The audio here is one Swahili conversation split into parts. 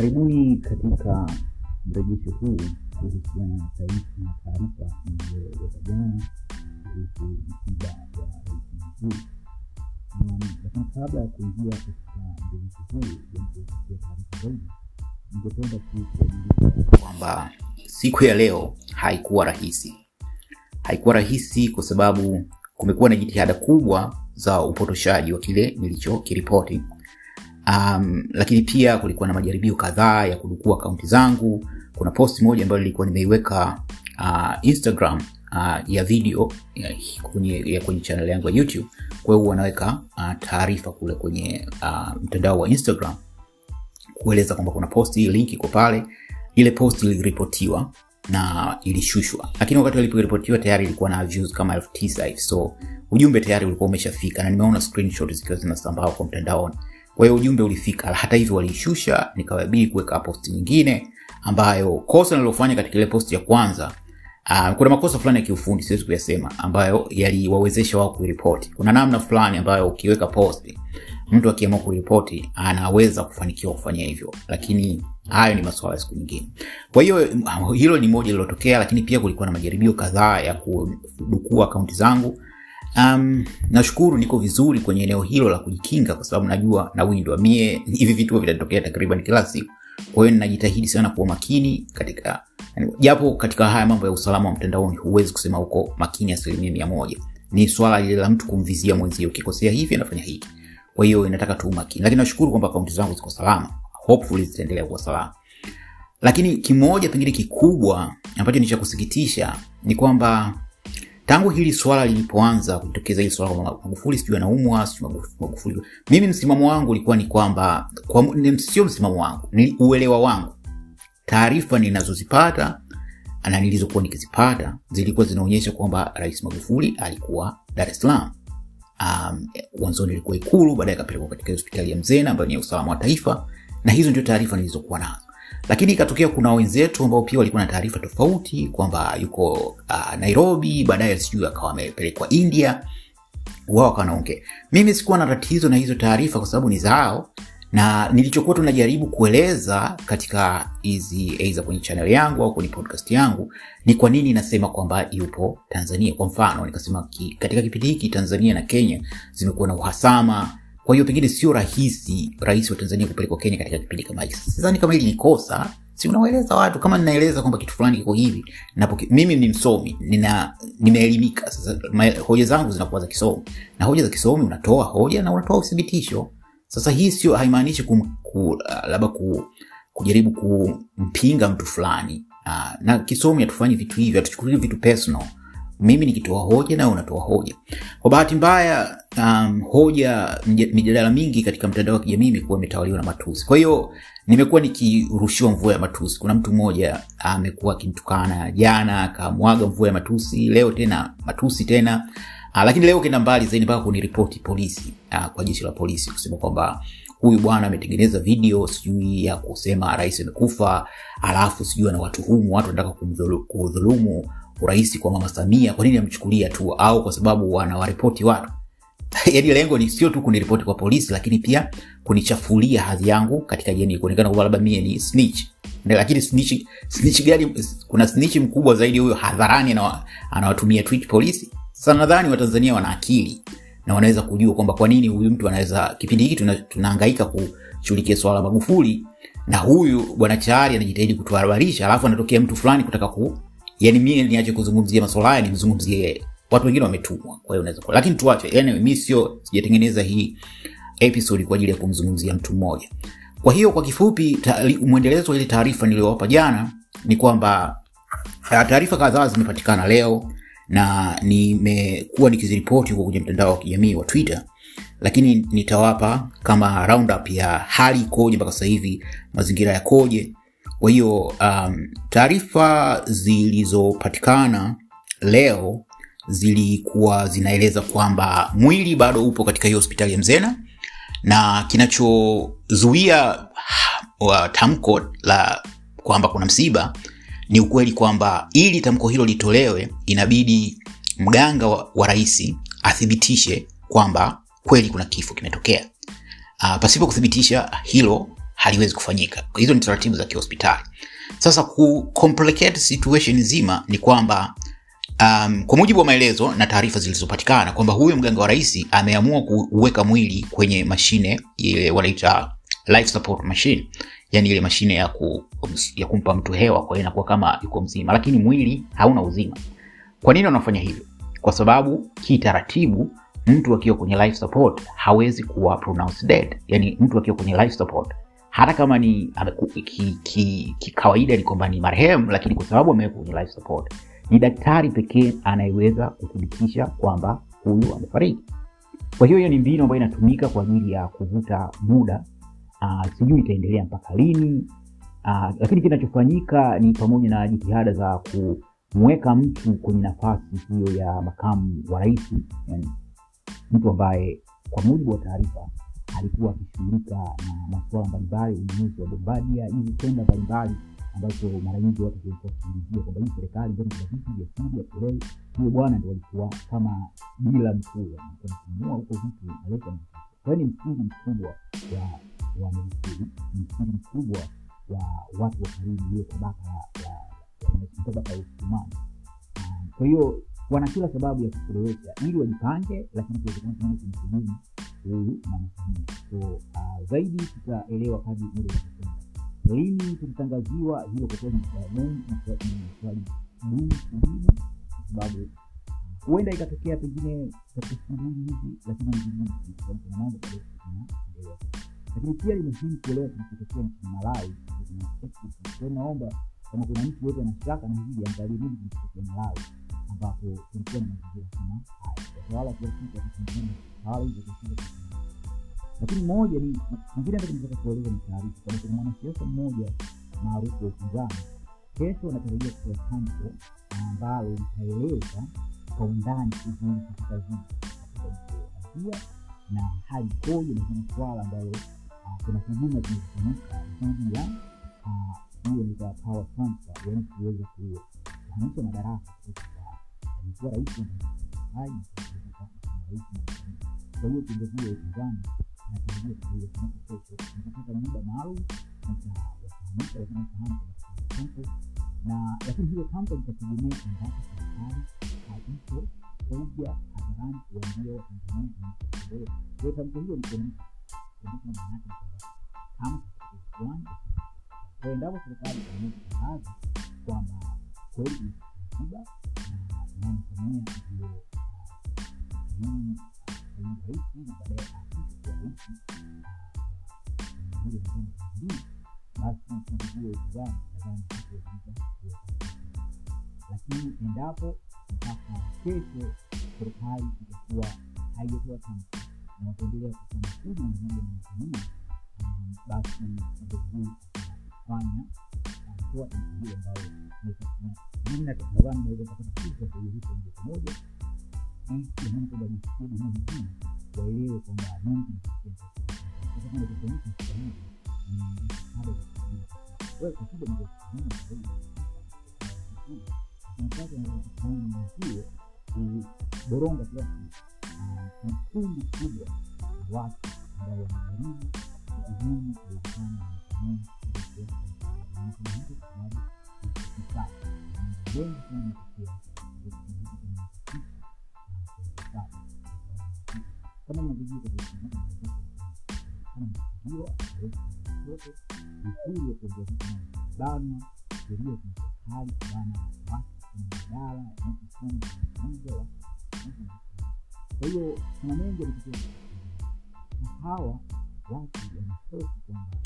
Karibuni katika mrejesho huu kuhusiana na taarifa iliyoweka jana kuhusu msiba wa rais mkuu. Lakini kabla ya kuingia katika mrejesho huu kusikia taarifa zaidi, ningependa tu kwamba siku ya leo haikuwa rahisi. Haikuwa rahisi kwa sababu kumekuwa na jitihada kubwa za upotoshaji wa kile nilichokiripoti. Um, lakini pia kulikuwa na majaribio kadhaa ya kudukua akaunti zangu. Kuna post moja ambayo nilikuwa nimeiweka uh, Instagram uh, ya video ya, kwenye, ya kwenye channel yangu ya YouTube. Kwa hiyo wanaweka uh, taarifa kule kwenye uh, mtandao wa Instagram kueleza kwamba kuna post hii, link iko pale. Ile post iliripotiwa na ilishushwa, lakini wakati waliporipotiwa tayari ilikuwa na views kama elfu tisa hivi, so ujumbe tayari ulikuwa umeshafika, na nimeona screenshot zikiwa zinasambaa kwa mtandaoni. Kwa hiyo ujumbe ulifika. Hata hivyo waliishusha, nikawabidi kuweka post nyingine ambayo kosa nililofanya katika ile post ya kwanza Uh, kuna makosa fulani ya kiufundi siwezi kuyasema ambayo yaliwawezesha wao kuripoti. Kuna namna fulani ambayo ukiweka post mtu akiamua kuripoti anaweza kufanikiwa kufanya hivyo, lakini hayo ni masuala ya siku nyingine. Kwa hiyo hilo ni moja lilotokea, lakini pia kulikuwa na majaribio kadhaa ya kudukua akaunti zangu. Um, nashukuru niko vizuri kwenye eneo hilo la kujikinga, kwa sababu najua nawindwa mie hivi vitu vinatokea takriban kila siku. Kwa hiyo ninajitahidi sana kuwa makini katika japo katika haya mambo ya usalama wa mtandaoni huwezi kusema uko makini asilimia mia moja. Ni swala lile la mtu kumvizia mwenzio, ukikosea hivi anafanya hiki. Kwa hiyo inataka tu makini, lakini nashukuru kwamba akaunti zangu ziko salama, hopefully zitaendelea kuwa salama. Lakini kimoja pengine kikubwa ambacho ni cha kusikitisha ni kwamba tangu hili swala lilipoanza kutokeza hili swala Magufuli sijui anaumwa, Magufuli, mimi msimamo wangu ulikuwa ni kwamba kwa, sio msimamo wangu, ni uelewa wangu taarifa ninazozipata na nilizokuwa nikizipata zilikuwa zinaonyesha kwamba Rais Magufuli alikuwa Dar es Salaam. Um, ilikuwa Ikulu, baadaye akapelekwa katika hospitali ya Mzena ambayo ni ya usalama wa taifa, na hizo ndio taarifa nilizokuwa nazo, lakini ikatokea kuna wenzetu ambao pia walikuwa na taarifa tofauti kwamba yuko uh, Nairobi, baadaye sijui akawa amepelekwa India, wao wakawa. Mimi sikuwa na tatizo na hizo taarifa kwa sababu ni zao na nilichokuwa tunajaribu kueleza katika hizi aidha kwenye chanel yangu au kwenye podcast yangu ni kwa nini nasema kwamba yupo Tanzania. Kwa mfano nikasema ki, katika kipindi hiki Tanzania na Kenya zimekuwa na uhasama, kwa hiyo pengine sio rahisi rais wa Tanzania kupelekwa Kenya katika kipindi kama hiki. Sidhani kama hili ni si unawaeleza watu kama ninaeleza kwamba kitu fulani kiko hivi mimi ni msomi, nina nimeelimika. Sasa hoja zangu zinakuwa za kisomi, na hoja za kisomi unatoa hoja na unatoa uthibitisho sasa hii sio haimaanishi ku, labda ku, kujaribu kumpinga mtu fulani uh, na kisomi hatufanyi vitu hivyo, hatuchukulii vitu personal. Mimi nikitoa hoja na unatoa hoja. Kwa bahati mbaya, um, hoja mijadala mingi katika mtandao wa kijamii imekuwa imetawaliwa na matusi. Kwa hiyo nimekuwa nikirushiwa mvua ya matusi. Kuna mtu mmoja amekuwa akimtukana jana, akamwaga mvua ya matusi, leo tena matusi tena Uh, lakini leo kenda mbali zaidi mpaka kuniripoti polisi uh, kwa jeshi la polisi kusema kwamba huyu bwana ametengeneza video sijui ya kusema rais amekufa, alafu sijui anawatuhumu watu wanataka kudhulumu urais kwa mama Samia. Kwa nini amchukulia tu, au kwa sababu wanawaripoti watu yaani lengo ni sio tu kuniripoti kwa polisi, lakini pia kunichafulia hadhi yangu katika jamii, kuonekana kwamba labda mie ni snitch. Lakini snitch, snitch gani? Kuna snitch mkubwa zaidi huyo hadharani anawatumia tweet polisi. Sasa nadhani Watanzania wana akili na wanaweza kujua kwamba kwa nini huyu mtu anaweza, kipindi hiki tuna, tunahangaika kushughulikia swala Magufuli na huyu bwana Chari anajitahidi kutuhabarisha, alafu anatokea mtu fulani kutaka ku, yani mimi niache kuzungumzia masuala haya nimzungumzie yeye. Watu wengine wametumwa, lakini tuache. anyway mimi sio, sijatengeneza hii episode kwa ajili ya kumzungumzia mtu mmoja. Kwa hiyo kwa kifupi, mwendelezo wa ile taarifa niliyowapa jana ni kwamba taarifa kadhaa zimepatikana leo na nimekuwa nikiziripoti huko kwenye mtandao wa kijamii wa Twitter, lakini nitawapa kama roundup ya hali ikoje mpaka sasa hivi, mazingira yakoje. Kwa hiyo um, taarifa zilizopatikana leo zilikuwa zinaeleza kwamba mwili bado upo katika hiyo hospitali ya Mzena na kinachozuia tamko la kwamba kuna msiba ni ukweli kwamba ili tamko hilo litolewe inabidi mganga wa, wa rais athibitishe kwamba kweli kuna kifo kimetokea. Uh, pasipo kuthibitisha hilo haliwezi kufanyika. Hizo ni taratibu za kihospitali. Sasa ku situation nzima ni kwamba um, kwa mujibu wa maelezo na taarifa zilizopatikana kwamba huyo mganga wa rais ameamua kuweka mwili kwenye mashine ile wanaita life support machine. Yani ile mashine ya, ku, ya kumpa mtu hewa kwa inakuwa kama yuko mzima. Lakini mwili hauna uzima. Kwa nini wanafanya hivyo? Kwa sababu kitaratibu mtu akiwa kwenye life support hawezi kuwa dead. Yani mtu akiwa kwenye life support hata kama ni kikawaida ki, ki, ni kwamba ni marehemu lakini kwa sababu amewekwa kwenye life support ni daktari pekee anayeweza kuthibitisha kwamba huyu amefariki. Kwa hiyo hiyo ni mbinu ambayo inatumika kwa ajili ya kuvuta muda. Uh, sijui itaendelea mpaka lini. Uh, lakini kinachofanyika ni pamoja na jitihada za kumweka mtu kwenye nafasi hiyo ya makamu wa rais mtu ambaye kwa mujibu wa taarifa alikuwa akishughulika na masuala mbalimbali ununuzi wa bombadia hizi tenda mbalimbali ambazo mara nyingi watu walikuwa wakizungumzia kwamba hii serikali ndio kuna vitu vya siri ya kulei huyo bwana ndio alikuwa kama bila mkuu kununua huko vitu naleta kwa ni msingi mkubwa wa wa Magufuli, msingi mkubwa wa watu wa karibu hiyo tabaka la tabaka ya Usukumani. Kwa hiyo wana kila sababu ya kuchelewesha. Ili wajipange, lakini kuwezekana tunaona kumsubiri huyu na Samia. So uh, zaidi tutaelewa kadri muda utakwenda. Lini tulitangaziwa hilo, kwa kweli ni swali gumu kujibu, kwa sababu huenda ikatokea pengine katika siku mbili hivi, lakini ni vigumu kuna mambo bado lakini pia ni muhimu kuelewa kilichotokea nchini Malawi. Naomba kama kuna mtu yote anashaka na hili angalie nini kilichotokea Malawi, ambapo na. Lakini moja ni hata nataka kueleza taarifa kuna mwanasiasa mmoja maarufu wa upinzani kesho anatarajia kutoa tamko ambalo litaeleza kwa undani kuhusu na hali ikoje na kuna swala ambalo kuna hujuma zinazofanyika dhidi ya hiyo ni power transfer, yaani kuweza kuhamisha madaraka kutoka kwa rahisi rais. Kwa hiyo kiongozi wa upinzani kesho, muda maalum tamko na lakini hiyo tamko litategemea endapo serikali haiko kuja hadharani kuwaambia Watanzania kwa tamko hilo likuonyesha maanake kwamba kwamba kweli katiba na mama Samia ndio rais na baadaye aapishwe kuwa rais basi kiongozi wa upinzani nadhani lakini endapo mpaka kesho serikali itakuwa haijatoa tamko na wataendelea kufanya fujo na mambo mengine, basi kiongozi huu atafanya tamko hilo ambayo namna nadhani naweza kupata fursa ya moja kwa moja. Nisikie dunia nzima waelewe kwamba hiyo kuboronga kila siku kundi kubwa watu ambao wanajaribu kuhujumu wa wa kuongea banwa sheria za serikali kubana watu kwenye madara yanapofanya kuuza kwa hiyo kuna mengi yametokea na hawa watu wanahofu kwamba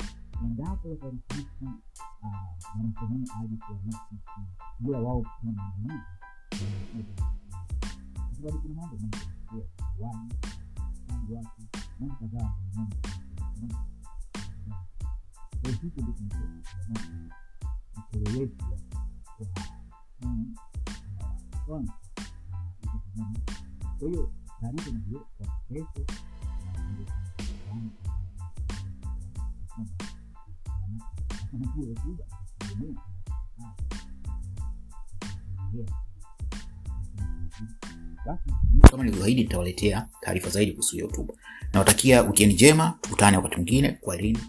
endapo wataruhusu wanasamia aje kuwarisi bila wao kufanya maandalizi kwa sababu kuna mambo mengi yanatokea waji aji watu mambo kadhaa kwa hiyo hicho ndio kinacheleweshwa kwa hiyo taarifa ni hiyo kwa kesho kama nilivyoahidi nitawaletea taarifa zaidi kuhusu hiyo nawatakia wikendi njema tukutane wakati mwingine. Kwa elimu